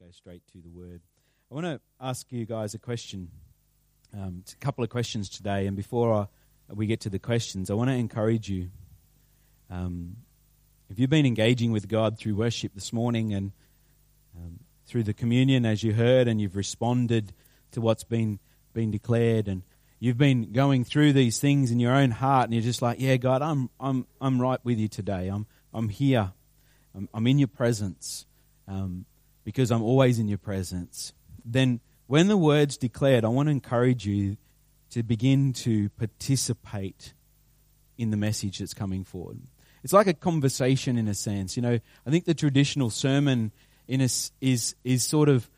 go straight to the word. I want to ask you guys a question, um, a couple of questions today. And before I, we get to the questions, I want to encourage you. Um, if you've been engaging with God through worship this morning and um, through the communion, as you heard, and you've responded to what's been been declared, and you've been going through these things in your own heart, and you're just like, "Yeah, God, I'm I'm I'm right with you today. I'm I'm here. I'm, I'm in your presence." Um, because I'm always in your presence, then when the word's declared, I want to encourage you to begin to participate in the message that's coming forward. It's like a conversation in a sense. You know, I think the traditional sermon in a, is is sort of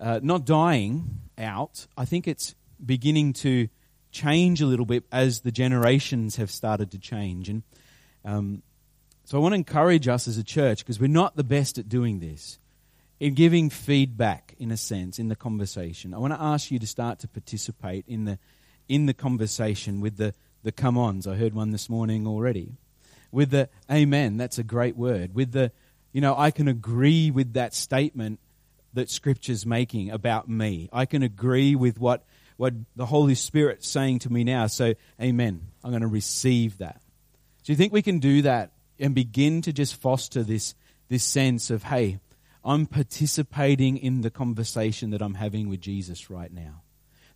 uh, not dying out. I think it's beginning to change a little bit as the generations have started to change. And um, so I want to encourage us as a church because we're not the best at doing this in giving feedback, in a sense, in the conversation. I want to ask you to start to participate in the, in the conversation with the, the come ons. I heard one this morning already. With the amen, that's a great word. With the, you know, I can agree with that statement that Scripture's making about me. I can agree with what, what the Holy Spirit's saying to me now. So, amen. I'm going to receive that. Do you think we can do that and begin to just foster this, this sense of, hey, I'm participating in the conversation that I'm having with Jesus right now.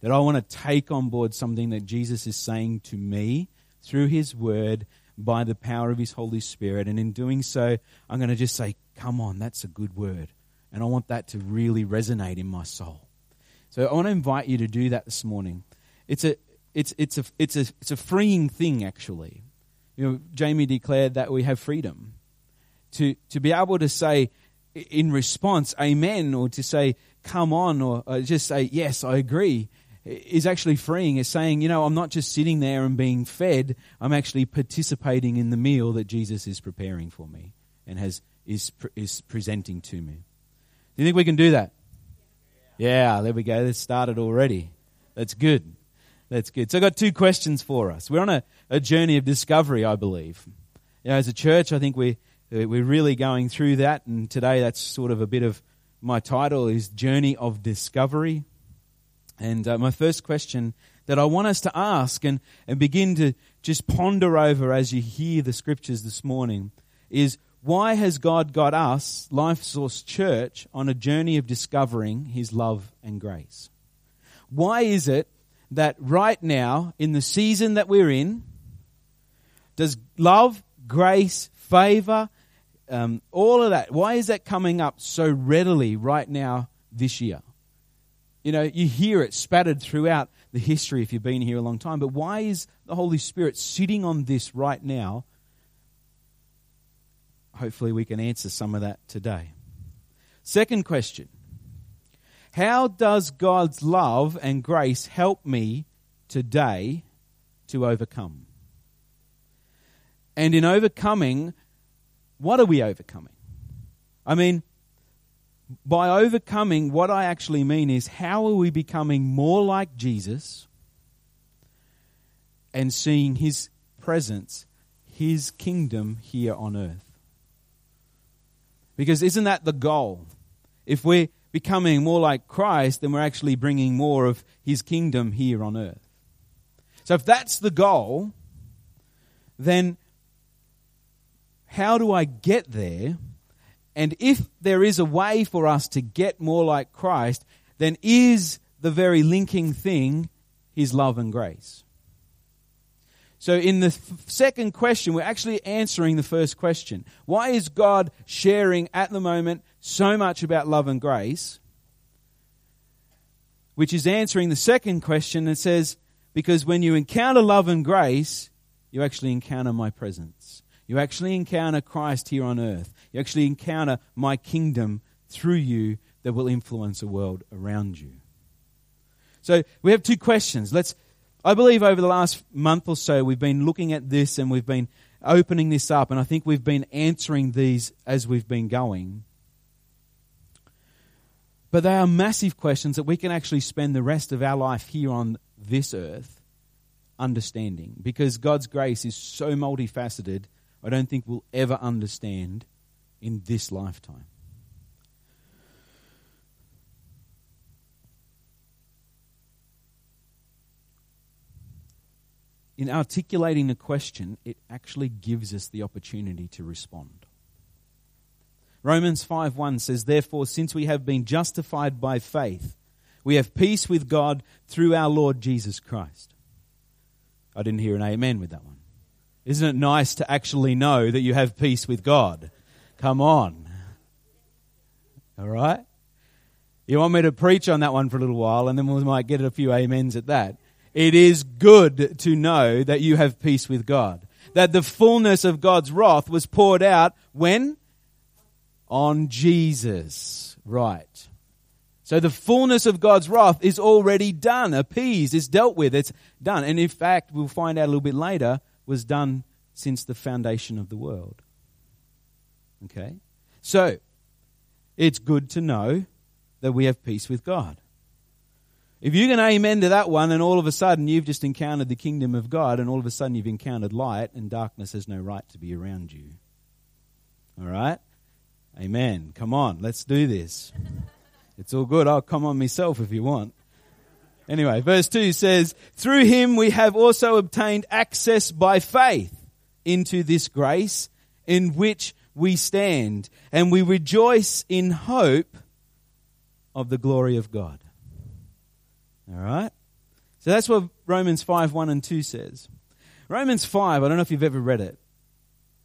That I want to take on board something that Jesus is saying to me through his word by the power of his Holy Spirit. And in doing so, I'm going to just say, Come on, that's a good word. And I want that to really resonate in my soul. So I want to invite you to do that this morning. It's a, it's, it's a, it's a, it's a freeing thing, actually. You know, Jamie declared that we have freedom to, to be able to say, in response, amen, or to say, come on, or, just say, yes, I agree, is actually freeing. Is saying, you know, I'm not just sitting there and being fed, I'm actually participating in the meal that Jesus is preparing for me and has, is, is presenting to me. Do you think we can do that? Yeah, there we go. This started already. That's good. That's good. So I've got two questions for us. We're on a, a journey of discovery, I believe. You know, as a church, I think we uh, we're really going through that, and today that's sort of a bit of my title is Journey of Discovery. And uh, my first question that I want us to ask and, and begin to just ponder over as you hear the scriptures this morning is why has God got us, LifeSource Church, on a journey of discovering His love and grace? Why is it that right now, in the season that we're in, does love, grace, favor, um, all of that. Why is that coming up so readily right now this year? You know, you hear it spattered throughout the history if you've been here a long time, but why is the Holy Spirit sitting on this right now? Hopefully, we can answer some of that today. Second question How does God's love and grace help me today to overcome? And in overcoming, what are we overcoming? I mean, by overcoming, what I actually mean is how are we becoming more like Jesus and seeing his presence, his kingdom here on earth? Because isn't that the goal? If we're becoming more like Christ, then we're actually bringing more of his kingdom here on earth. So if that's the goal, then how do I get there? And if there is a way for us to get more like Christ, then is the very linking thing his love and grace? So, in the second question, we're actually answering the first question. Why is God sharing at the moment so much about love and grace? Which is answering the second question that says, because when you encounter love and grace, you actually encounter my presence. You actually encounter Christ here on earth. You actually encounter my kingdom through you that will influence the world around you. So we have two questions. Let's I believe over the last month or so we've been looking at this and we've been opening this up and I think we've been answering these as we've been going. But they are massive questions that we can actually spend the rest of our life here on this earth understanding because God's grace is so multifaceted I don't think we'll ever understand in this lifetime. In articulating the question, it actually gives us the opportunity to respond. Romans 5:1 says, "Therefore, since we have been justified by faith, we have peace with God through our Lord Jesus Christ." I didn't hear an amen with that one. Isn't it nice to actually know that you have peace with God? Come on. All right? You want me to preach on that one for a little while and then we might get a few amens at that. It is good to know that you have peace with God. That the fullness of God's wrath was poured out when? On Jesus. Right. So the fullness of God's wrath is already done, appeased, it's dealt with, it's done. And in fact, we'll find out a little bit later, was done since the foundation of the world. Okay? So, it's good to know that we have peace with God. If you can amen to that one, and all of a sudden you've just encountered the kingdom of God, and all of a sudden you've encountered light, and darkness has no right to be around you. All right? Amen. Come on, let's do this. It's all good. I'll come on myself if you want. Anyway, verse 2 says, Through him we have also obtained access by faith into this grace in which we stand, and we rejoice in hope of the glory of God. All right? So that's what Romans 5 1 and 2 says. Romans 5, I don't know if you've ever read it,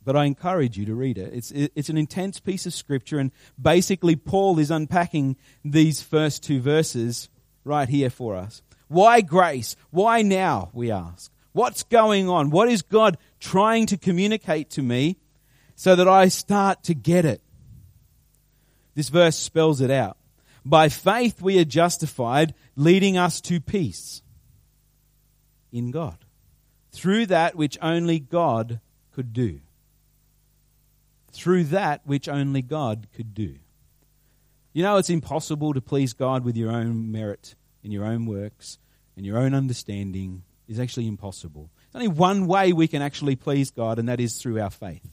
but I encourage you to read it. It's, it's an intense piece of scripture, and basically, Paul is unpacking these first two verses right here for us. Why grace? Why now? We ask. What's going on? What is God trying to communicate to me so that I start to get it? This verse spells it out. By faith we are justified, leading us to peace in God, through that which only God could do. Through that which only God could do. You know, it's impossible to please God with your own merit and your own works and your own understanding is actually impossible. There's only one way we can actually please God, and that is through our faith.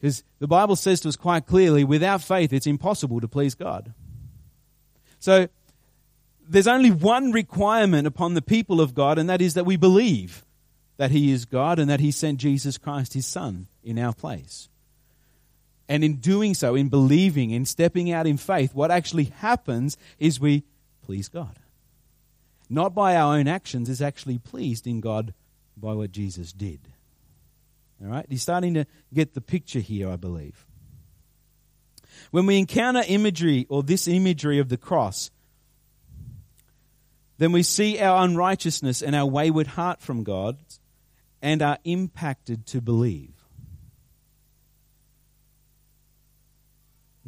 Because the Bible says to us quite clearly without faith, it's impossible to please God. So, there's only one requirement upon the people of God, and that is that we believe that He is God and that He sent Jesus Christ, His Son, in our place. And in doing so, in believing, in stepping out in faith, what actually happens is we please God. Not by our own actions, is actually pleased in God by what Jesus did. All right? He's starting to get the picture here, I believe. When we encounter imagery or this imagery of the cross, then we see our unrighteousness and our wayward heart from God and are impacted to believe.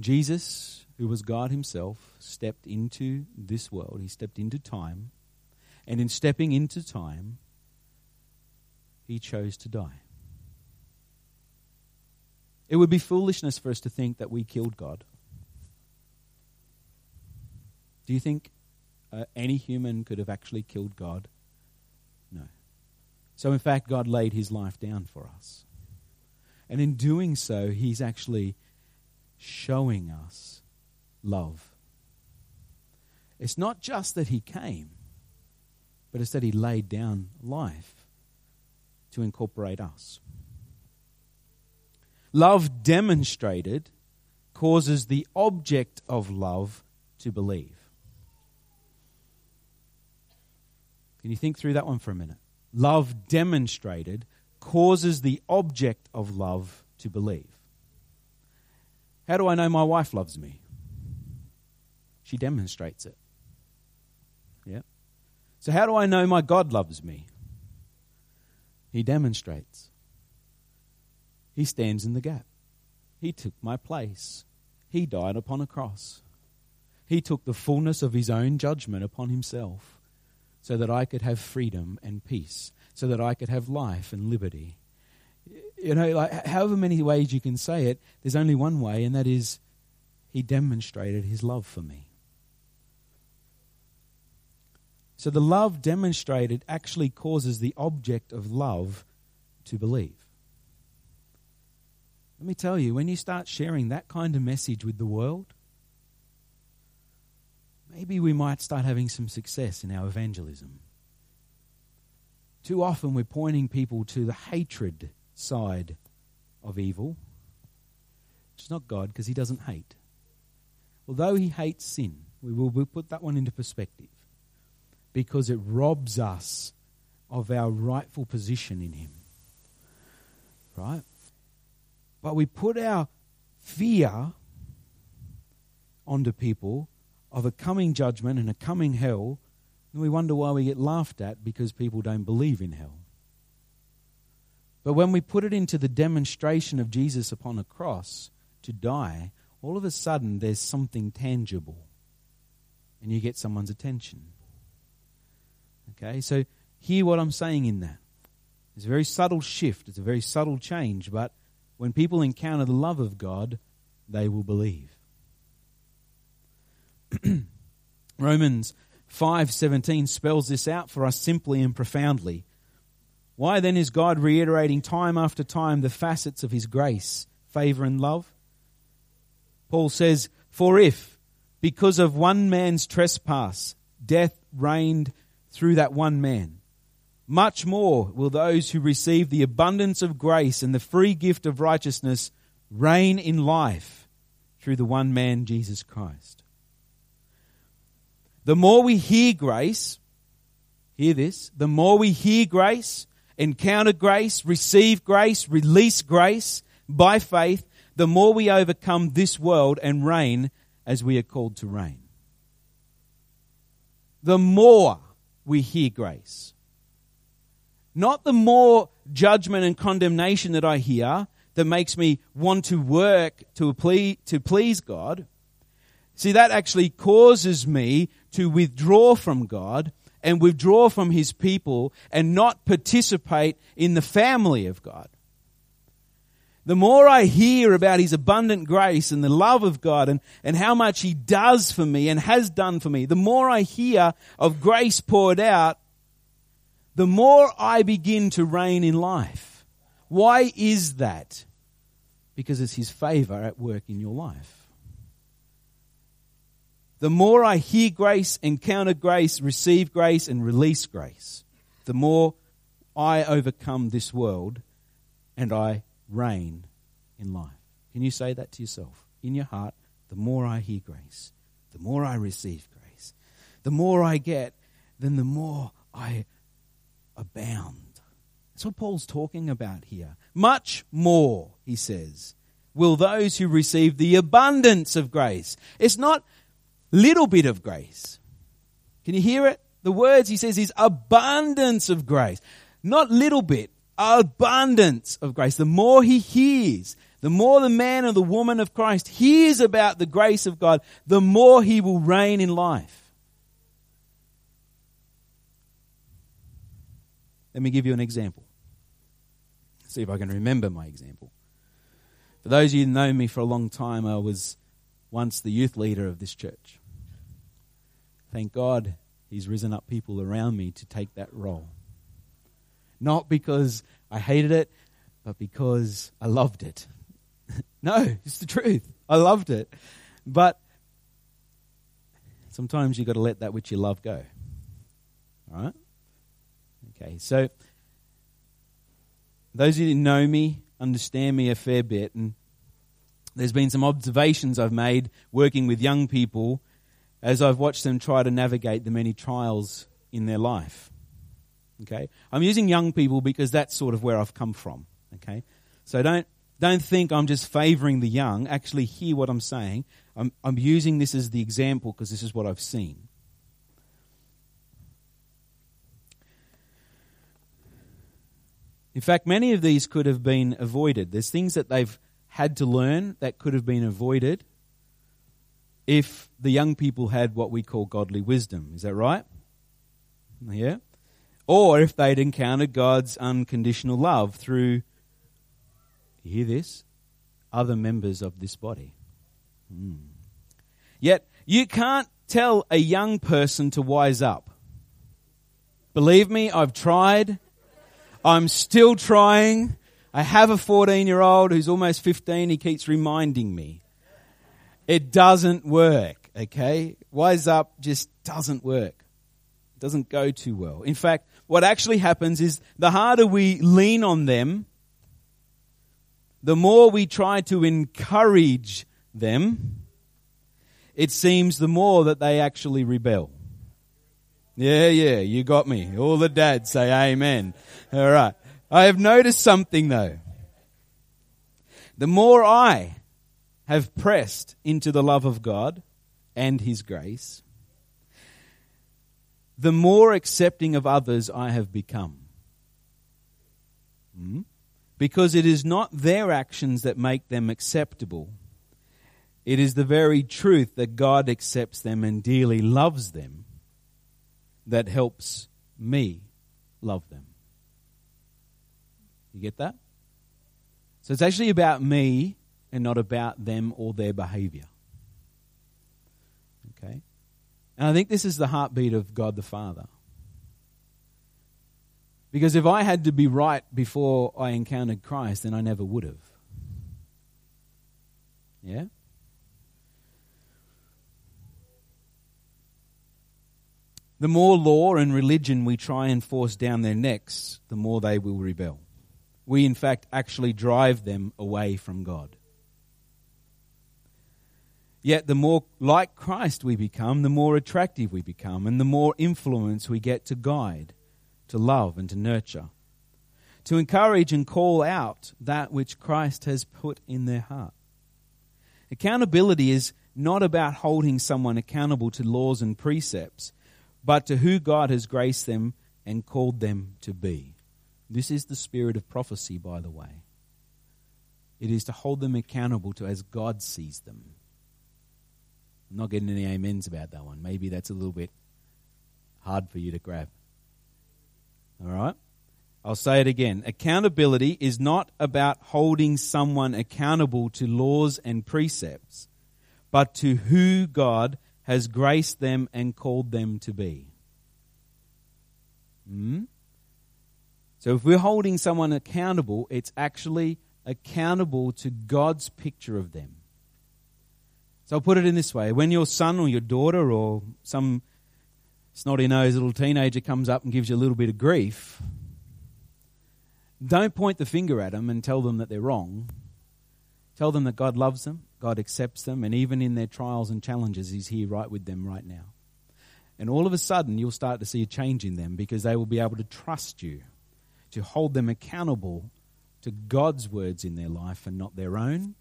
Jesus, who was God Himself, stepped into this world. He stepped into time. And in stepping into time, He chose to die. It would be foolishness for us to think that we killed God. Do you think uh, any human could have actually killed God? No. So, in fact, God laid his life down for us. And in doing so, he's actually showing us love. It's not just that he came, but it's that he laid down life to incorporate us. Love demonstrated causes the object of love to believe. Can you think through that one for a minute? Love demonstrated causes the object of love to believe. How do I know my wife loves me? She demonstrates it. Yeah. So, how do I know my God loves me? He demonstrates. He stands in the gap. He took my place. He died upon a cross. He took the fullness of his own judgment upon himself so that I could have freedom and peace, so that I could have life and liberty. You know, like however many ways you can say it, there's only one way, and that is he demonstrated his love for me. So the love demonstrated actually causes the object of love to believe. Let me tell you, when you start sharing that kind of message with the world, maybe we might start having some success in our evangelism. Too often we're pointing people to the hatred side of evil, which is not God because he doesn't hate. Although he hates sin, we will we'll put that one into perspective because it robs us of our rightful position in him. Right? But we put our fear onto people of a coming judgment and a coming hell, and we wonder why we get laughed at because people don't believe in hell. But when we put it into the demonstration of Jesus upon a cross to die, all of a sudden there's something tangible and you get someone's attention. Okay, so hear what I'm saying in that. It's a very subtle shift, it's a very subtle change, but when people encounter the love of God, they will believe. Romans 5:17 spells this out for us simply and profoundly. Why then is God reiterating time after time the facets of his grace, favor and love? Paul says, "For if because of one man's trespass death reigned through that one man, much more will those who receive the abundance of grace and the free gift of righteousness reign in life through the one man, Jesus Christ. The more we hear grace, hear this, the more we hear grace, encounter grace, receive grace, release grace by faith, the more we overcome this world and reign as we are called to reign. The more we hear grace. Not the more judgment and condemnation that I hear that makes me want to work to please, to please God. See, that actually causes me to withdraw from God and withdraw from His people and not participate in the family of God. The more I hear about His abundant grace and the love of God and, and how much He does for me and has done for me, the more I hear of grace poured out, the more I begin to reign in life. Why is that? Because it's His favor at work in your life. The more I hear grace, encounter grace, receive grace, and release grace, the more I overcome this world and I reign in life. Can you say that to yourself? In your heart, the more I hear grace, the more I receive grace, the more I get, then the more I abound. That's what Paul's talking about here. Much more, he says, will those who receive the abundance of grace. It's not little bit of grace. Can you hear it? The words he says is abundance of grace. Not little bit, abundance of grace. The more he hears, the more the man or the woman of Christ hears about the grace of God, the more he will reign in life. Let me give you an example. See if I can remember my example. For those of you who know me for a long time, I was once the youth leader of this church. Thank God He's risen up people around me to take that role. Not because I hated it, but because I loved it. no, it's the truth. I loved it. But sometimes you've got to let that which you love go. All right? Okay, so those of you who know me understand me a fair bit, and there's been some observations I've made working with young people as I've watched them try to navigate the many trials in their life. Okay, I'm using young people because that's sort of where I've come from. Okay, so don't don't think I'm just favoring the young. Actually, hear what I'm saying. I'm, I'm using this as the example because this is what I've seen. In fact, many of these could have been avoided. There's things that they've had to learn that could have been avoided if the young people had what we call godly wisdom. Is that right? Yeah? Or if they'd encountered God's unconditional love through, you hear this? Other members of this body. Mm. Yet, you can't tell a young person to wise up. Believe me, I've tried. I'm still trying. I have a 14 year old who's almost 15. He keeps reminding me. It doesn't work, okay? Wise up just doesn't work. It doesn't go too well. In fact, what actually happens is the harder we lean on them, the more we try to encourage them, it seems the more that they actually rebel. Yeah, yeah, you got me. All the dads say amen. All right. I have noticed something though. The more I have pressed into the love of God and His grace, the more accepting of others I have become. Hmm? Because it is not their actions that make them acceptable. It is the very truth that God accepts them and dearly loves them that helps me love them. You get that? So it's actually about me and not about them or their behavior. Okay? And I think this is the heartbeat of God the Father. Because if I had to be right before I encountered Christ, then I never would have. Yeah? The more law and religion we try and force down their necks, the more they will rebel. We, in fact, actually drive them away from God. Yet, the more like Christ we become, the more attractive we become, and the more influence we get to guide, to love, and to nurture, to encourage and call out that which Christ has put in their heart. Accountability is not about holding someone accountable to laws and precepts but to who God has graced them and called them to be. This is the spirit of prophecy, by the way. It is to hold them accountable to as God sees them. Not getting any amens about that one. Maybe that's a little bit hard for you to grab. All right? I'll say it again. Accountability is not about holding someone accountable to laws and precepts, but to who God has graced them and called them to be. Hmm? So if we're holding someone accountable, it's actually accountable to God's picture of them. So I'll put it in this way when your son or your daughter or some snotty nosed little teenager comes up and gives you a little bit of grief, don't point the finger at them and tell them that they're wrong. Tell them that God loves them, God accepts them, and even in their trials and challenges, He's here right with them right now. And all of a sudden, you'll start to see a change in them because they will be able to trust you, to hold them accountable to God's words in their life and not their own,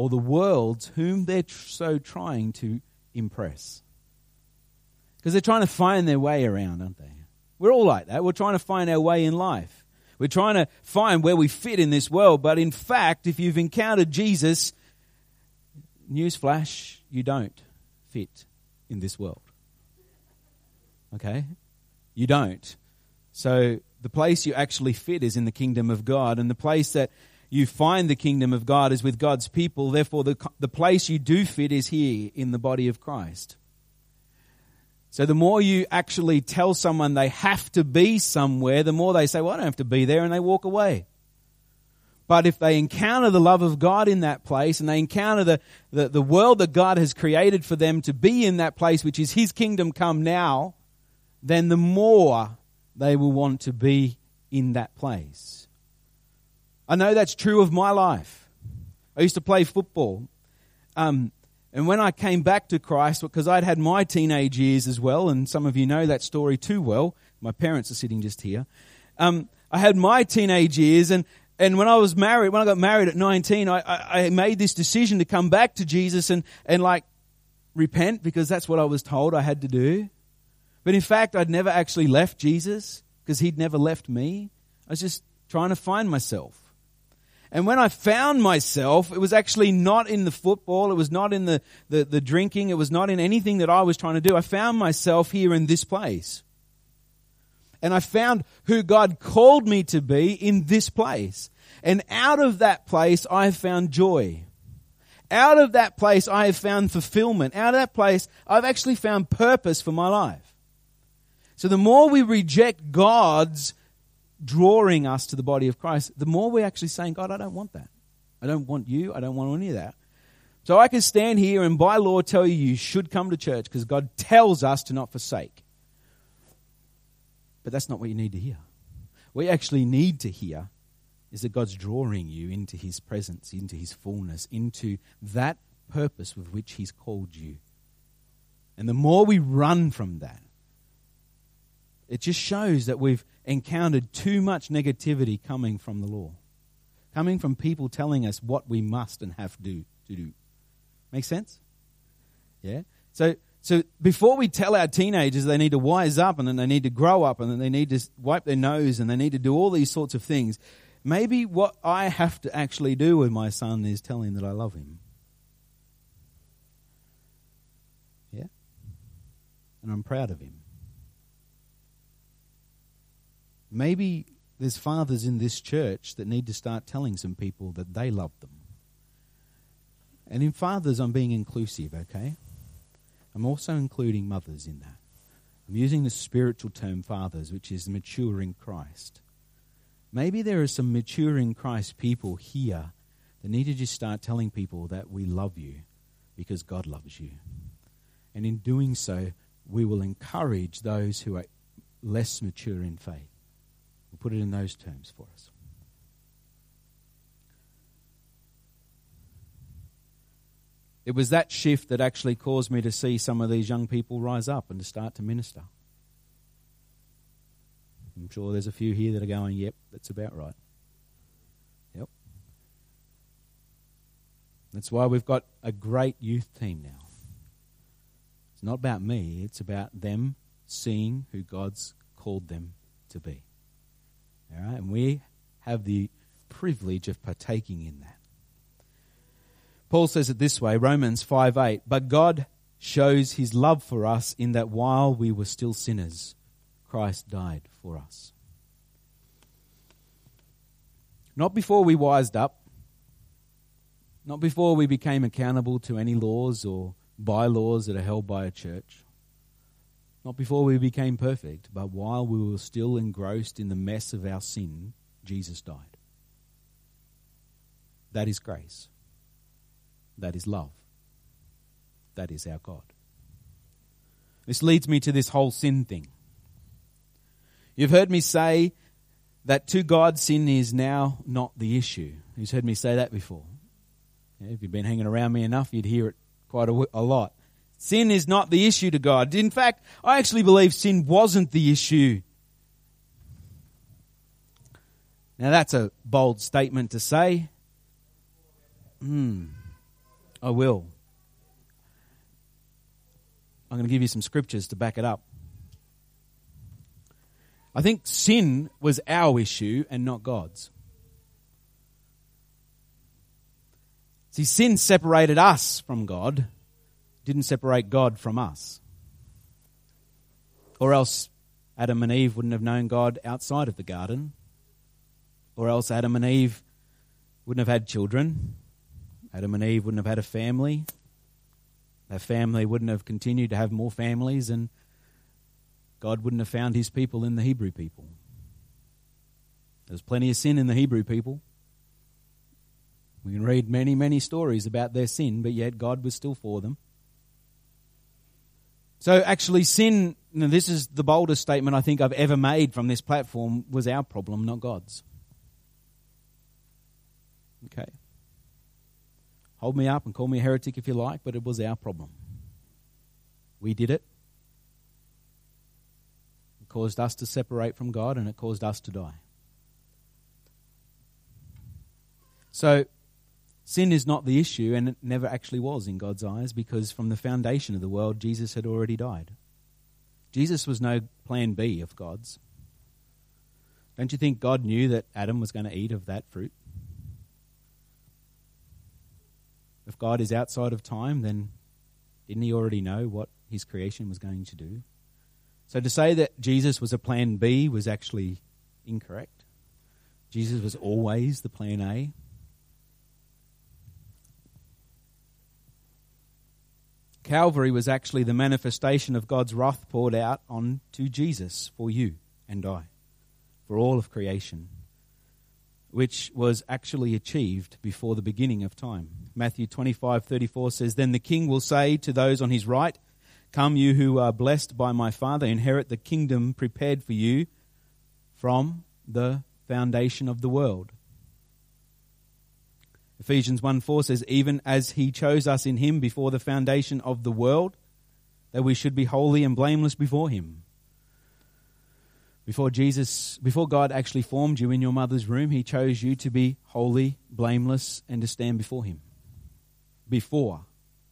or the world's whom they're so trying to impress. Because they're trying to find their way around, aren't they? We're all like that. We're trying to find our way in life. We're trying to find where we fit in this world, but in fact, if you've encountered Jesus, newsflash, you don't fit in this world. Okay? You don't. So the place you actually fit is in the kingdom of God, and the place that you find the kingdom of God is with God's people. Therefore, the, the place you do fit is here in the body of Christ. So the more you actually tell someone they have to be somewhere, the more they say, well, I don't have to be there, and they walk away. But if they encounter the love of God in that place and they encounter the, the, the, world that God has created for them to be in that place, which is His kingdom come now, then the more they will want to be in that place. I know that's true of my life. I used to play football. Um, and when I came back to Christ, because I'd had my teenage years as well, and some of you know that story too well. My parents are sitting just here. Um, I had my teenage years, and, and when I was married, when I got married at 19, I, I, I made this decision to come back to Jesus and, and like repent because that's what I was told I had to do. But in fact, I'd never actually left Jesus because he'd never left me. I was just trying to find myself. And when I found myself, it was actually not in the football, it was not in the, the, the, drinking, it was not in anything that I was trying to do. I found myself here in this place. And I found who God called me to be in this place. And out of that place, I have found joy. Out of that place, I have found fulfillment. Out of that place, I've actually found purpose for my life. So the more we reject God's drawing us to the body of Christ, the more we're actually saying, God, I don't want that. I don't want you. I don't want any of that. So I can stand here and by law tell you you should come to church because God tells us to not forsake. But that's not what you need to hear. What you actually need to hear is that God's drawing you into His presence, into His fullness, into that purpose with which He's called you. And the more we run from that, it just shows that we've encountered too much negativity coming from the law, coming from people telling us what we must and have to do. To do. Make sense? Yeah? So, so before we tell our teenagers they need to wise up and then they need to grow up and then they need to wipe their nose and they need to do all these sorts of things, maybe what I have to actually do with my son is tell him that I love him. Yeah? And I'm proud of him. Maybe there's fathers in this church that need to start telling some people that they love them. And in fathers, I'm being inclusive, okay? I'm also including mothers in that. I'm using the spiritual term fathers, which is mature in Christ. Maybe there are some mature in Christ people here that need to just start telling people that we love you because God loves you. And in doing so, we will encourage those who are less mature in faith. Put it in those terms for us. It was that shift that actually caused me to see some of these young people rise up and to start to minister. I'm sure there's a few here that are going, yep, that's about right. Yep. That's why we've got a great youth team now. It's not about me, it's about them seeing who God's called them to be. All right? And we have the privilege of partaking in that. Paul says it this way, Romans 5 8. But God shows his love for us in that while we were still sinners, Christ died for us. Not before we wised up, not before we became accountable to any laws or bylaws that are held by a church, not before we became perfect, but while we were still engrossed in the mess of our sin, Jesus died. That is grace. That is love. That is our God. This leads me to this whole sin thing. You've heard me say that to God, sin is now not the issue. You've heard me say that before. If you've been hanging around me enough, you'd hear it quite a, a lot. Sin is not the issue to God. In fact, I actually believe sin wasn't the issue. Now, that's a bold statement to say. Hmm. I will. I'm going to give you some scriptures to back it up. I think sin was our issue and not God's. See, sin separated us from God, didn't separate God from us. Or else Adam and Eve wouldn't have known God outside of the garden. Or else Adam and Eve wouldn't have had children. Adam and Eve wouldn't have had a family. Their family wouldn't have continued to have more families, and God wouldn't have found his people in the Hebrew people. There's plenty of sin in the Hebrew people. We can read many, many stories about their sin, but yet God was still for them. So actually, sin, this is the boldest statement I think I've ever made from this platform, was our problem, not God's. Okay. Hold me up and call me a heretic if you like, but it was our problem. We did it. It caused us to separate from God and it caused us to die. So, sin is not the issue, and it never actually was in God's eyes because from the foundation of the world, Jesus had already died. Jesus was no plan B of God's. Don't you think God knew that Adam was going to eat of that fruit? If God is outside of time, then didn't he already know what his creation was going to do? So to say that Jesus was a plan B was actually incorrect. Jesus was always the plan A. Calvary was actually the manifestation of God's wrath poured out onto Jesus for you and I, for all of creation which was actually achieved before the beginning of time. Matthew 25:34 says then the king will say to those on his right Come, you who are blessed by my Father, inherit the kingdom prepared for you from the foundation of the world. Ephesians 1 4 says, Even as he chose us in him before the foundation of the world, that we should be holy and blameless before him. Before Jesus, before God actually formed you in your mother's womb, he chose you to be holy, blameless, and to stand before him. Before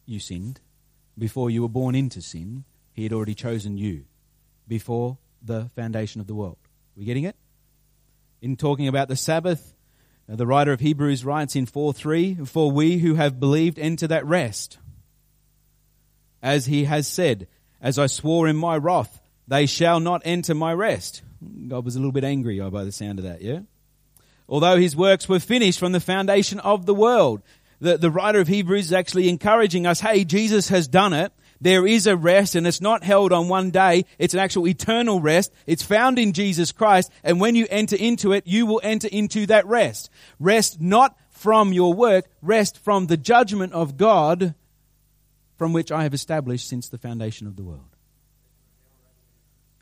you sinned, before you were born into sin, he had already chosen you before the foundation of the world. Are we getting it? In talking about the Sabbath, Uh, the writer of Hebrews writes in 4 3 For we who have believed enter that rest. As he has said, As I swore in my wrath, they shall not enter my rest. God was a little bit angry oh, by the sound of that, yeah? Although his works were finished from the foundation of the world. The, the writer of Hebrews is actually encouraging us, hey, Jesus has done it. There is a rest and it's not held on one day. It's an actual eternal rest. It's found in Jesus Christ. And when you enter into it, you will enter into that rest. Rest not from your work, rest from the judgment of God from which I have established since the foundation of the world.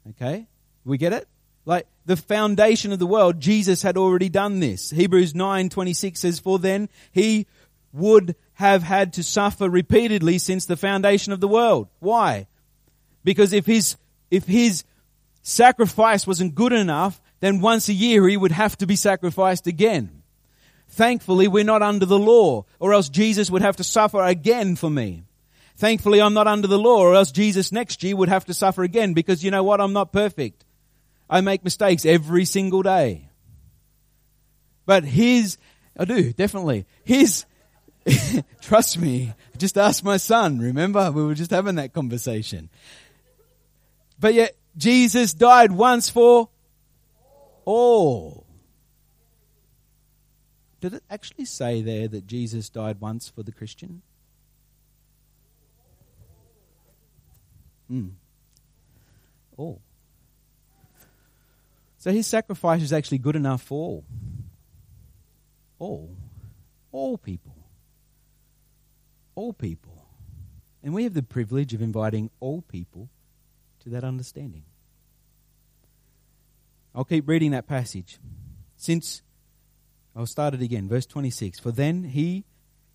Okay? We get it? Like the foundation of the world, Jesus had already done this. Hebrews 9:26 says, "For then he would have had to suffer repeatedly since the foundation of the world. Why? Because if his, if his sacrifice wasn't good enough, then once a year he would have to be sacrificed again. Thankfully, we're not under the law, or else Jesus would have to suffer again for me. Thankfully, I'm not under the law, or else Jesus next year would have to suffer again because you know what? I'm not perfect. I make mistakes every single day. But his, I do, definitely. His, Trust me. Just ask my son. Remember? We were just having that conversation. But yet, Jesus died once for all. Did it actually say there that Jesus died once for the Christian? Hmm. All. So his sacrifice is actually good enough for all. All. All people all people. And we have the privilege of inviting all people to that understanding. I'll keep reading that passage. Since, I'll start it again, verse 26. For then he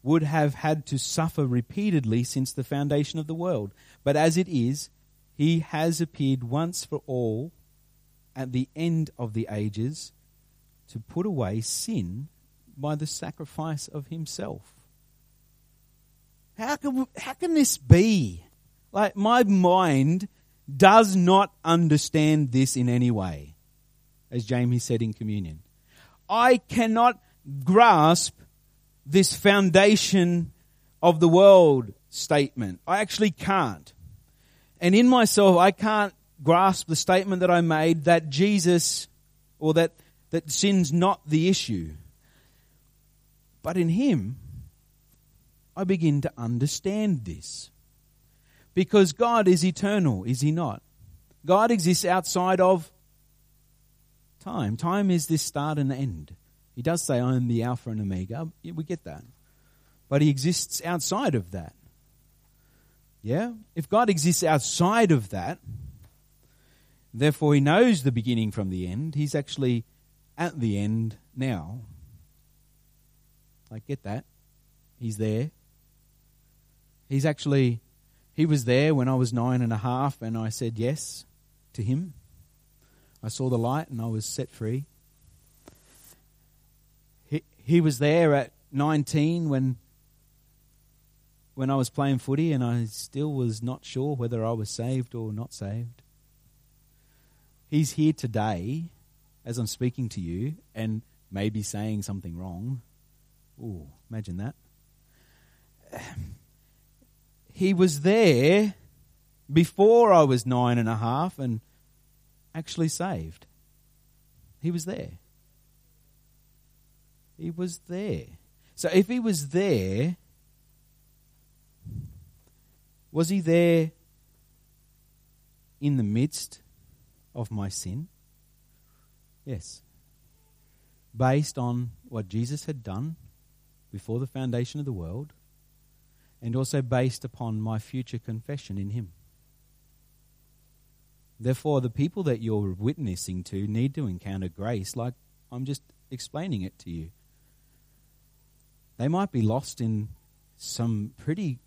would have had to suffer repeatedly since the foundation of the world. But as it is, he has appeared once for all at the end of the ages to put away sin by the sacrifice of himself. How can, how can this be? Like, my mind does not understand this in any way, as Jamie said in communion. I cannot grasp this foundation of the world statement. I actually can't. And in myself, I can't grasp the statement that I made that Jesus, or that, that sin's not the issue. But in Him, I begin to understand this. Because God is eternal, is He not? God exists outside of time. Time is this start and end. He does say, I am the Alpha and Omega. We get that. But He exists outside of that. Yeah? If God exists outside of that, therefore He knows the beginning from the end, He's actually at the end now. I get that. He's there. He's actually, he was there when I was nine and a half and I said yes to him. I saw the light and I was set free. He, he was there at 19 when, when I was playing footy and I still was not sure whether I was saved or not saved. He's here today as I'm speaking to you and maybe saying something wrong. Ooh, imagine that he was there before I was nine and a half and actually saved. He was there. He was there. So if he was there, was he there in the midst of my sin? Yes. Based on what Jesus had done before the foundation of the world and also based upon my future confession in Him. Therefore, the people that you're witnessing to need to encounter grace, like I'm just explaining it to you. They might be lost in some pretty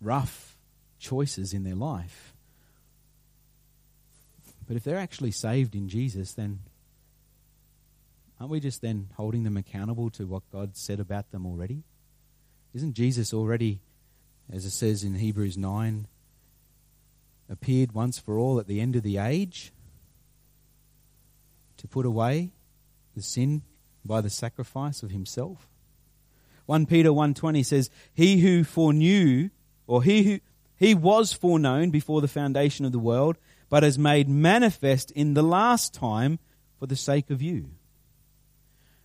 rough choices in their life. But if they're actually saved in Jesus, then aren't we just then holding them accountable to what God said about them already? Isn't Jesus already, as it says in Hebrews 9, appeared once for all at the end of the age to put away the sin by the sacrifice of himself? 1 Peter 1:20 says, "He who foreknew or he who he was foreknown before the foundation of the world, but has made manifest in the last time for the sake of you."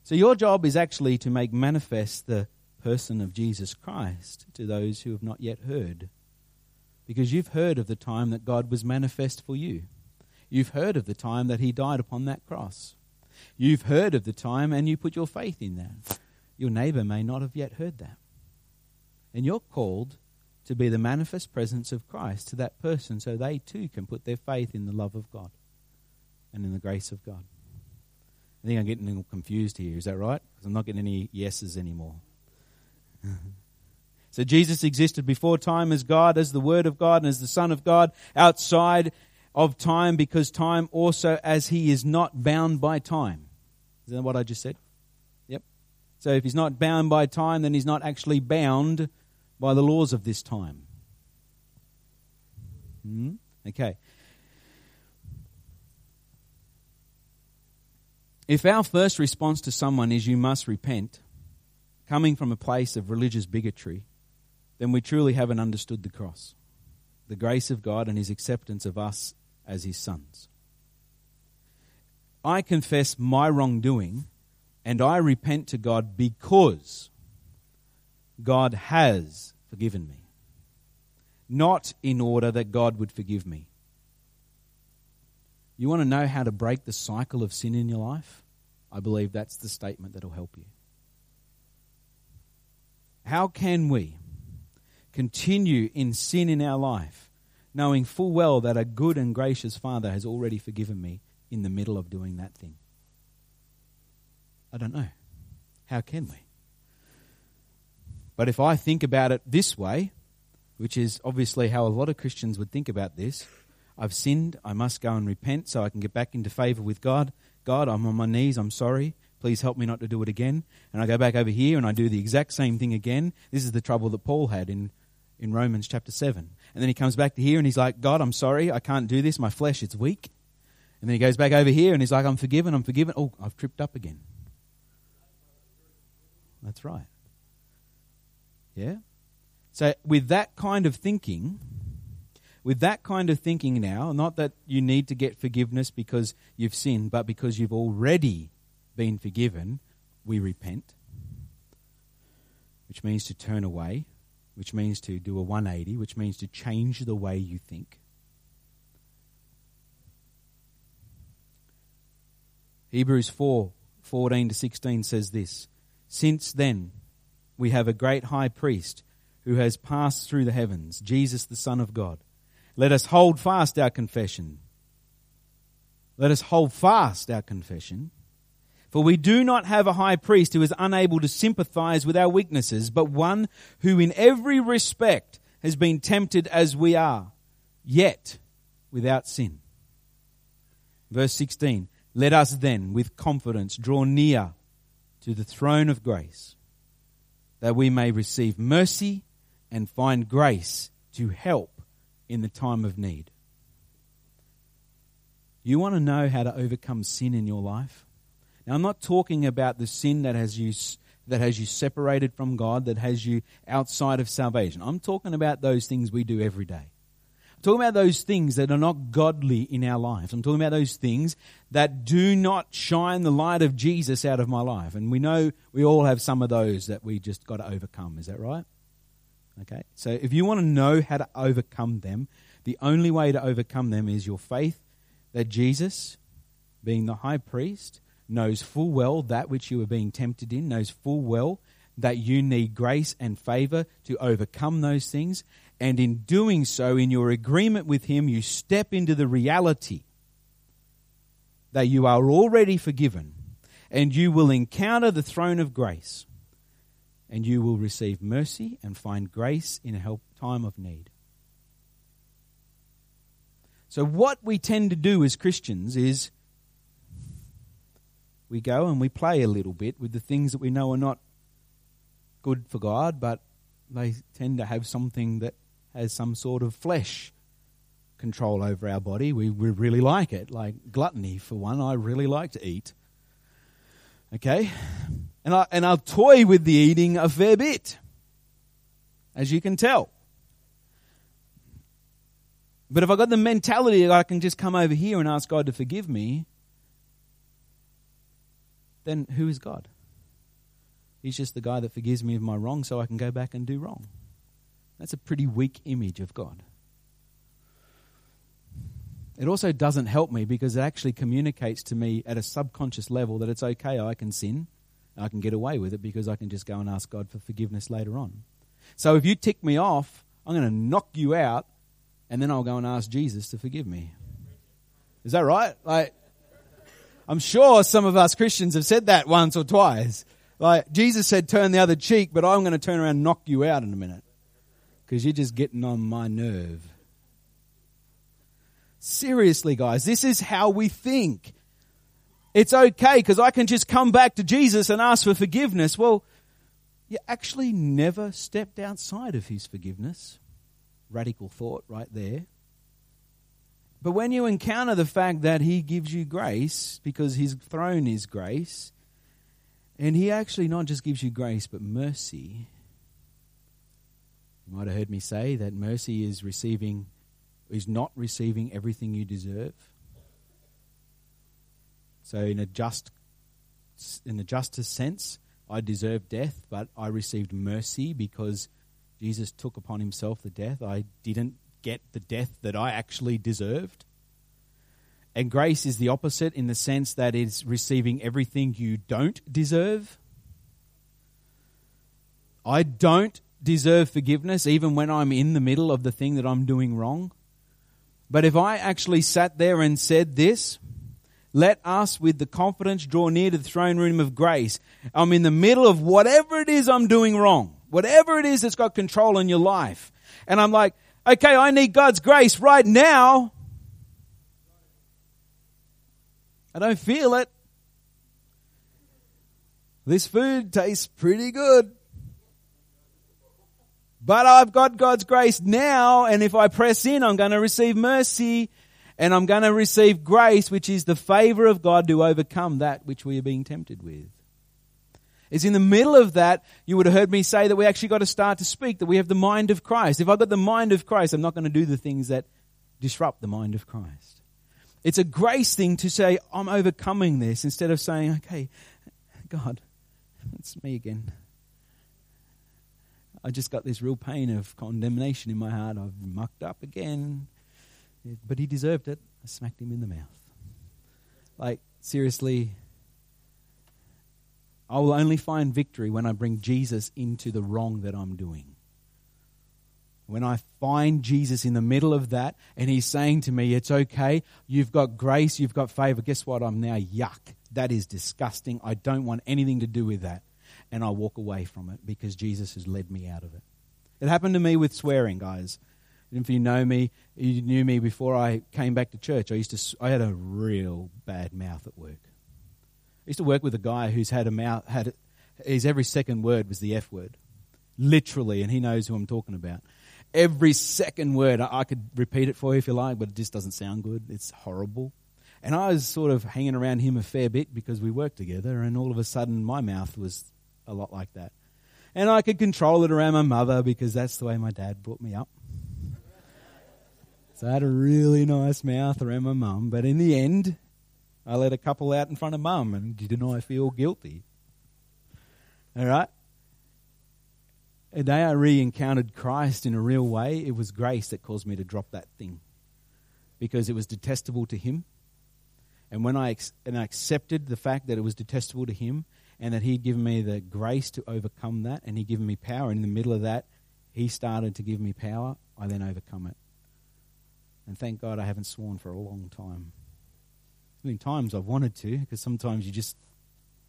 So your job is actually to make manifest the person of Jesus Christ to those who have not yet heard. Because you've heard of the time that God was manifest for you. You've heard of the time that he died upon that cross. You've heard of the time and you put your faith in that. Your neighbor may not have yet heard that. And you're called to be the manifest presence of Christ to that person so they too can put their faith in the love of God and in the grace of God. I think I'm getting a little confused here. Is that right? Because I'm not getting any yeses anymore. So Jesus existed before time as God, as the Word of God, and as the Son of God outside of time because time also as He is not bound by time. Is that what I just said? Yep. So if he's not bound by time, then he's not actually bound by the laws of this time. Hmm? Okay. If our first response to someone is you must repent, coming from a place of religious bigotry, then we truly haven't understood the cross, the grace of God, and his acceptance of us as his sons. I confess my wrongdoing and I repent to God because God has forgiven me. Not in order that God would forgive me. You want to know how to break the cycle of sin in your life? I believe that's the statement that will help you. How can we continue in sin in our life, knowing full well that a good and gracious Father has already forgiven me in the middle of doing that thing? I don't know. How can we? But if I think about it this way, which is obviously how a lot of Christians would think about this, I've sinned, I must go and repent so I can get back into favor with God. God, I'm on my knees, I'm sorry. Please help me not to do it again. And I go back over here and I do the exact same thing again. This is the trouble that Paul had in, in Romans chapter 7. And then he comes back to here and he's like, God, I'm sorry, I can't do this, my flesh, it's weak. And then he goes back over here and he's like, I'm forgiven, I'm forgiven. Oh, I've tripped up again. That's right. Yeah? So, with that kind of thinking, with that kind of thinking now, not that you need to get forgiveness because you've sinned, but because you've already been forgiven, we repent, which means to turn away, which means to do a 180, which means to change the way you think. Hebrews 4 14 to 16 says this since then, we have a great high priest who has passed through the heavens, Jesus, the Son of God. Let us hold fast our confession. Let us hold fast our confession. For we do not have a high priest who is unable to sympathize with our weaknesses, but one who in every respect has been tempted as we are, yet without sin. Verse 16 Let us then with confidence draw near to the throne of grace, that we may receive mercy and find grace to help in the time of need. You want to know how to overcome sin in your life? Now, I'm not talking about the sin that has you that has you separated from God, that has you outside of salvation. I'm talking about those things we do every day. I'm talking about those things that are not godly in our lives. I'm talking about those things that do not shine the light of Jesus out of my life. And we know we all have some of those that we just got to overcome. Is that right? Okay. So if you want to know how to overcome them, the only way to overcome them is your faith that Jesus, being the high priest, knows full well that which you are being tempted in, knows full well that you need grace and favor to overcome those things, and in doing so, in your agreement with Him, you step into the reality that you are already forgiven, and you will encounter the throne of grace, and you will receive mercy and find grace in a time of need. So, what we tend to do as Christians is we go and we play a little bit with the things that we know are not good for God, but they tend to have something that has some sort of flesh control over our body. We, we really like it. Like gluttony, for one, I really like to eat. Okay? And, I, and I'll toy with the eating a fair bit, as you can tell. But if I've got the mentality that I can just come over here and ask God to forgive me, then who is God? He's just the guy that forgives me of my wrong so I can go back and do wrong. That's a pretty weak image of God. It also doesn't help me because it actually communicates to me at a subconscious level that it's okay, I can sin, I can get away with it because I can just go and ask God for forgiveness later on. So if you tick me off, I'm going to knock you out and then I'll go and ask Jesus to forgive me. Is that right? Like, I'm sure some of us Christians have said that once or twice. Like, Jesus said, turn the other cheek, but I'm going to turn around and knock you out in a minute because you're just getting on my nerve. Seriously, guys, this is how we think. It's okay because I can just come back to Jesus and ask for forgiveness. Well, you actually never stepped outside of his forgiveness. Radical thought right there. But when you encounter the fact that he gives you grace because his throne is grace, and he actually not just gives you grace but mercy. You might have heard me say that mercy is receiving is not receiving everything you deserve. So in a just in the justice sense, I deserve death, but I received mercy because Jesus took upon himself the death. I didn't get the death that I actually deserved. And grace is the opposite in the sense that it's receiving everything you don't deserve. I don't deserve forgiveness even when I'm in the middle of the thing that I'm doing wrong. But if I actually sat there and said this, let us with the confidence draw near to the throne room of grace. I'm in the middle of whatever it is I'm doing wrong, whatever it is that's got control in your life. And I'm like, okay, I need God's grace right now. I don't feel it. This food tastes pretty good. But I've got God's grace now, and if I press in, I'm going to receive mercy, and I'm going to receive grace, which is the favor of God to overcome that which we are being tempted with. It's in the middle of that, you would have heard me say that we actually got to start to speak, that we have the mind of Christ. If I've got the mind of Christ, I'm not going to do the things that disrupt the mind of Christ. It's a grace thing to say, I'm overcoming this, instead of saying, okay, God, it's me again. I just got this real pain of condemnation in my heart. I've mucked up again. But he deserved it. I smacked him in the mouth. Like, seriously, I will only find victory when I bring Jesus into the wrong that I'm doing. When I find Jesus in the middle of that and he's saying to me, It's okay, you've got grace, you've got favor. Guess what? I'm now yuck. That is disgusting. I don't want anything to do with that and I walk away from it because Jesus has led me out of it. It happened to me with swearing, guys. And if you know me, you knew me before I came back to church. I used to, I had a real bad mouth at work. I used to work with a guy who's had a mouth, had his every second word was the F word, literally, and he knows who I'm talking about. Every second word, I could repeat it for you if you like, but it just doesn't sound good. It's horrible. And I was sort of hanging around him a fair bit because we worked together, and all of a sudden my mouth was a lot like that. And I could control it around my mother because that's the way my dad brought me up. So I had a really nice mouth around my mum, but in the end, I let a couple out in front of mum, and didn't I feel guilty? All right? The day I re encountered Christ in a real way, it was grace that caused me to drop that thing because it was detestable to Him. And when I, and I accepted the fact that it was detestable to Him, and that He'd given me the grace to overcome that, and He'd given me power. And in the middle of that, He started to give me power. I then overcome it. And thank God I haven't sworn for a long time. There's times I've wanted to, because sometimes you just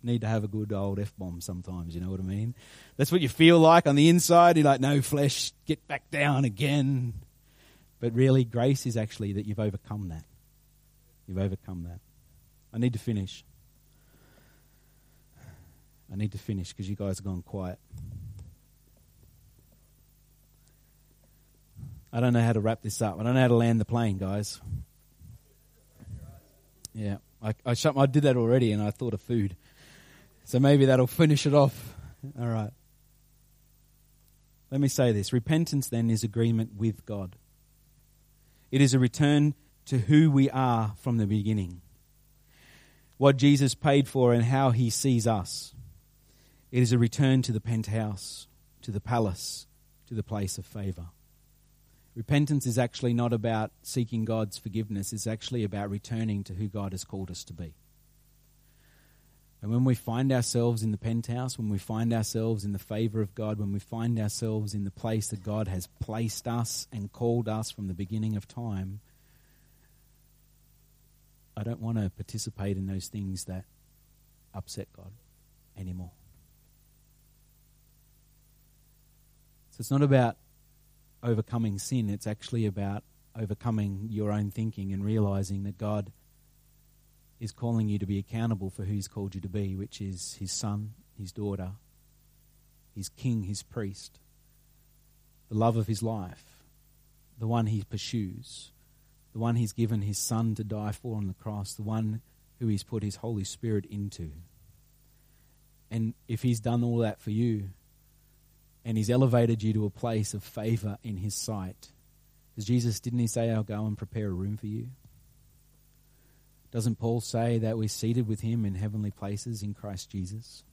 need to have a good old F bomb sometimes, you know what I mean? That's what you feel like on the inside. You're like, no flesh, get back down again. But really, grace is actually that you've overcome that. You've overcome that. I need to finish. I need to finish because you guys have gone quiet. I don't know how to wrap this up. I don't know how to land the plane, guys. Yeah, I, I, I did that already and I thought of food. So maybe that'll finish it off. All right. Let me say this repentance then is agreement with God, it is a return to who we are from the beginning, what Jesus paid for, and how he sees us. It is a return to the penthouse, to the palace, to the place of favor. Repentance is actually not about seeking God's forgiveness, it's actually about returning to who God has called us to be. And when we find ourselves in the penthouse, when we find ourselves in the favor of God, when we find ourselves in the place that God has placed us and called us from the beginning of time, I don't want to participate in those things that upset God anymore. So it's not about overcoming sin, it's actually about overcoming your own thinking and realizing that God is calling you to be accountable for who He's called you to be, which is His son, His daughter, His king, His priest, the love of His life, the one He pursues, the one He's given His Son to die for on the cross, the one who He's put His Holy Spirit into. And if He's done all that for you, and He's elevated you to a place of favor in His sight, because Jesus, didn't He say, I'll go and prepare a room for you? Doesn't Paul say that we're seated with him in heavenly places in Christ Jesus?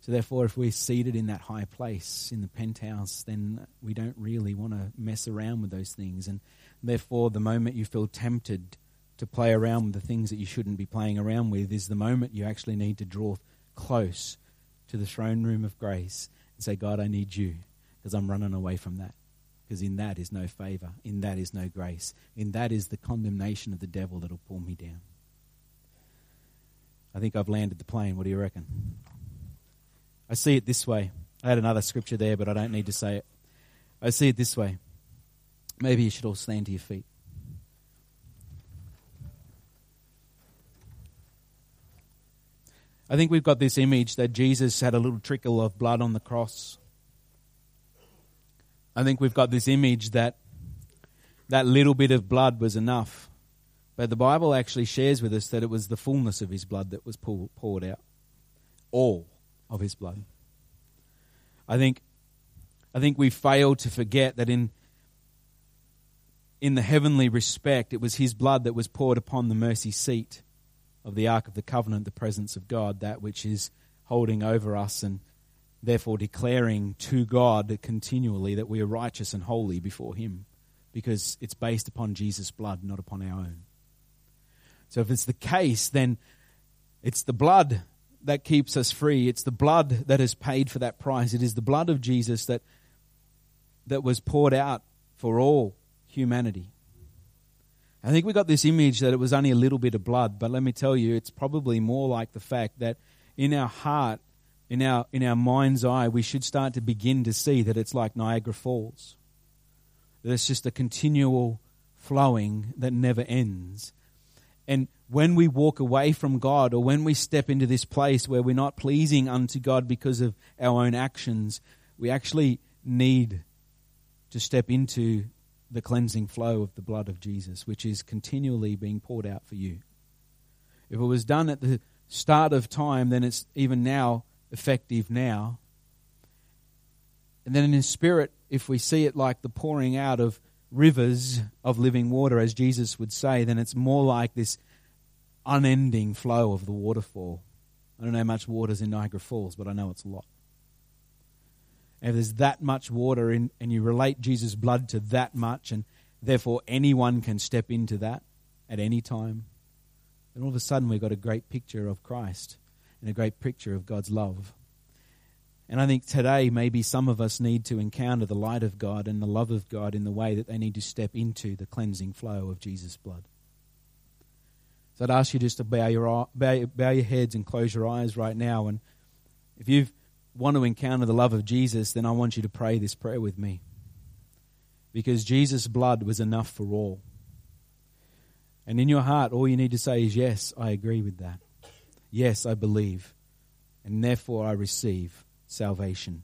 So, therefore, if we're seated in that high place in the penthouse, then we don't really want to mess around with those things. And therefore, the moment you feel tempted to play around with the things that you shouldn't be playing around with is the moment you actually need to draw close to the throne room of grace and say, God, I need you because I'm running away from that because in that is no favor, in that is no grace, in that is the condemnation of the devil that'll pull me down. I think I've landed the plane. What do you reckon? I see it this way. I had another scripture there, but I don't need to say it. I see it this way. Maybe you should all stand to your feet. I think we've got this image that Jesus had a little trickle of blood on the cross. I think we've got this image that that little bit of blood was enough. But the Bible actually shares with us that it was the fullness of his blood that was poured out. All of his blood. I think I think we fail to forget that in in the heavenly respect, it was his blood that was poured upon the mercy seat of the Ark of the Covenant, the presence of God, that which is holding over us and therefore declaring to God continually that we are righteous and holy before Him because it's based upon Jesus' blood, not upon our own. So if it's the case, then it's the blood that keeps us free. It's the blood that has paid for that price. It is the blood of Jesus that, that was poured out for all humanity. I think we got this image that it was only a little bit of blood, but let me tell you, it's probably more like the fact that in our heart in our, in our mind's eye, we should start to begin to see that it's like Niagara Falls. That it's just a continual flowing that never ends. And when we walk away from God or when we step into this place where we're not pleasing unto God because of our own actions, we actually need to step into the cleansing flow of the blood of Jesus, which is continually being poured out for you. If it was done at the start of time, then it's even now effective now. And then in his spirit, if we see it like the pouring out of rivers of living water, as Jesus would say, then it's more like this unending flow of the waterfall. I don't know how much water's in Niagara Falls, but I know it's a lot. If there's that much water in, and you relate Jesus' blood to that much, and therefore anyone can step into that at any time, then all of a sudden we've got a great picture of Christ and a great picture of God's love. And I think today maybe some of us need to encounter the light of God and the love of God in the way that they need to step into the cleansing flow of Jesus' blood. So I'd ask you just to bow your, bow, bow your heads and close your eyes right now. And if you want to encounter the love of Jesus, then I want you to pray this prayer with me. Because Jesus' blood was enough for all. And in your heart, all you need to say is, Yes, I agree with that. Yes, I believe. And therefore I receive salvation.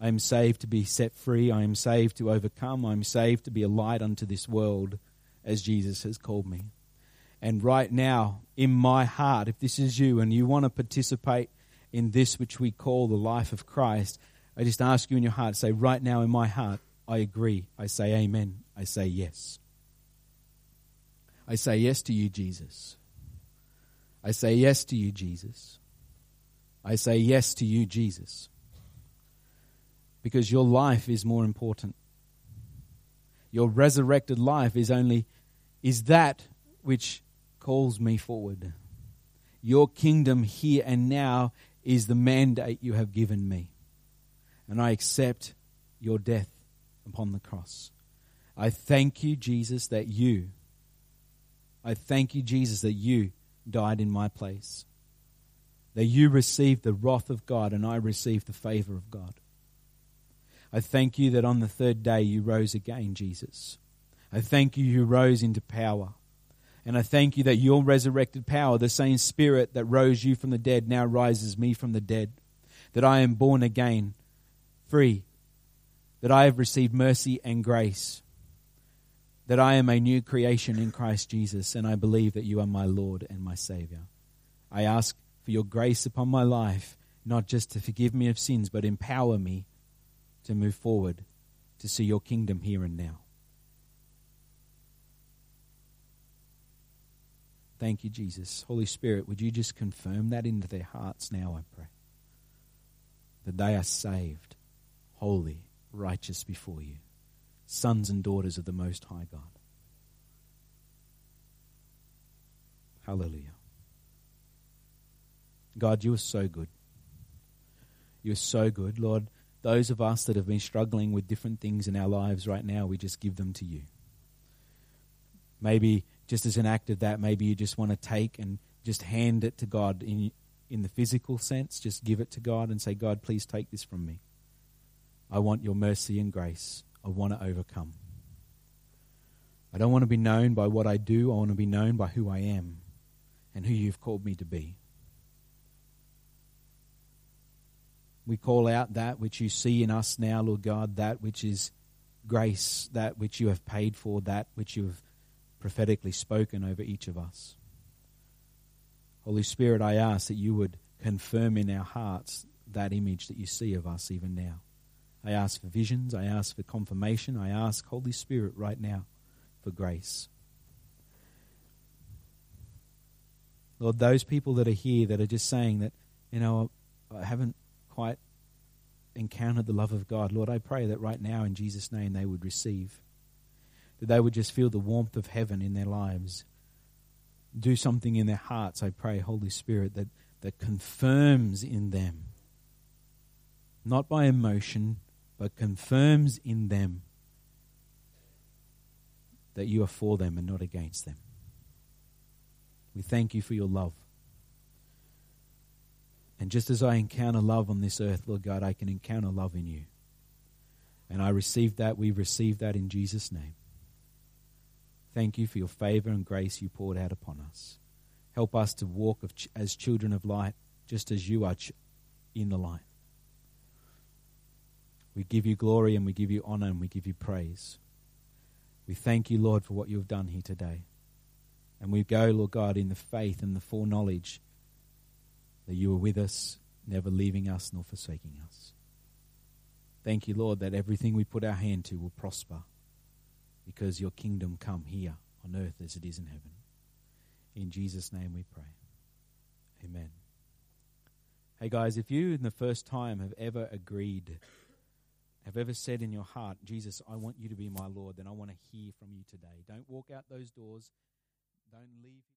I am saved to be set free. I am saved to overcome. I am saved to be a light unto this world as Jesus has called me. And right now, in my heart, if this is you and you want to participate in this which we call the life of Christ, I just ask you in your heart, say, right now in my heart, I agree. I say amen. I say yes. I say yes to you, Jesus. I say yes to you, Jesus. I say yes to you, Jesus because your life is more important. Your resurrected life is only is that which calls me forward. Your kingdom here and now is the mandate you have given me. And I accept your death upon the cross. I thank you, Jesus, that you, I thank you, Jesus, that you died in my place. That you received the wrath of God and I received the favor of God. I thank you that on the third day you rose again, Jesus. I thank you you rose into power. And I thank you that your resurrected power, the same spirit that rose you from the dead, now rises me from the dead. That I am born again, free. That I have received mercy and grace. That I am a new creation in Christ Jesus. And I believe that you are my Lord and my Savior. I ask for your grace upon my life, not just to forgive me of sins, but empower me to move forward to see your kingdom here and now. Thank you, Jesus. Holy Spirit, would you just confirm that into their hearts now, I pray? That they are saved, holy, righteous before you, sons and daughters of the Most High God. Hallelujah. God, you are so good. You are so good. Lord, those of us that have been struggling with different things in our lives right now, we just give them to you. Maybe just as an act of that, maybe you just want to take and just hand it to God in, in the physical sense. Just give it to God and say, God, please take this from me. I want your mercy and grace. I want to overcome. I don't want to be known by what I do. I want to be known by who I am and who you've called me to be. We call out that which you see in us now, Lord God, that which is grace, that which you have paid for, that which you have prophetically spoken over each of us. Holy Spirit, I ask that you would confirm in our hearts that image that you see of us even now. I ask for visions. I ask for confirmation. I ask, Holy Spirit, right now for grace. Lord, those people that are here that are just saying that, you know, I haven't quite encountered the love of God, Lord, I pray that right now in Jesus' name they would receive. That they would just feel the warmth of heaven in their lives. Do something in their hearts, I pray, Holy Spirit, that, that confirms in them, not by emotion, but confirms in them that you are for them and not against them. We thank you for your love. And just as I encounter love on this earth, Lord God, I can encounter love in you. And I receive that. We receive that in Jesus' name. Thank you for your favor and grace you poured out upon us. Help us to walk as children of light, just as you are in the light. We give you glory and we give you honor and we give you praise. We thank you, Lord, for what you have done here today. And we go, Lord God, in the faith and the foreknowledge that you are with us, never leaving us nor forsaking us. Thank you, Lord, that everything we put our hand to will prosper because your kingdom come here on earth as it is in heaven. In Jesus' name we pray. Amen. Hey guys, if you in the first time have ever agreed, have ever said in your heart, Jesus, I want you to be my Lord, then I want to hear from you today. Don't walk out those doors. Don't leave.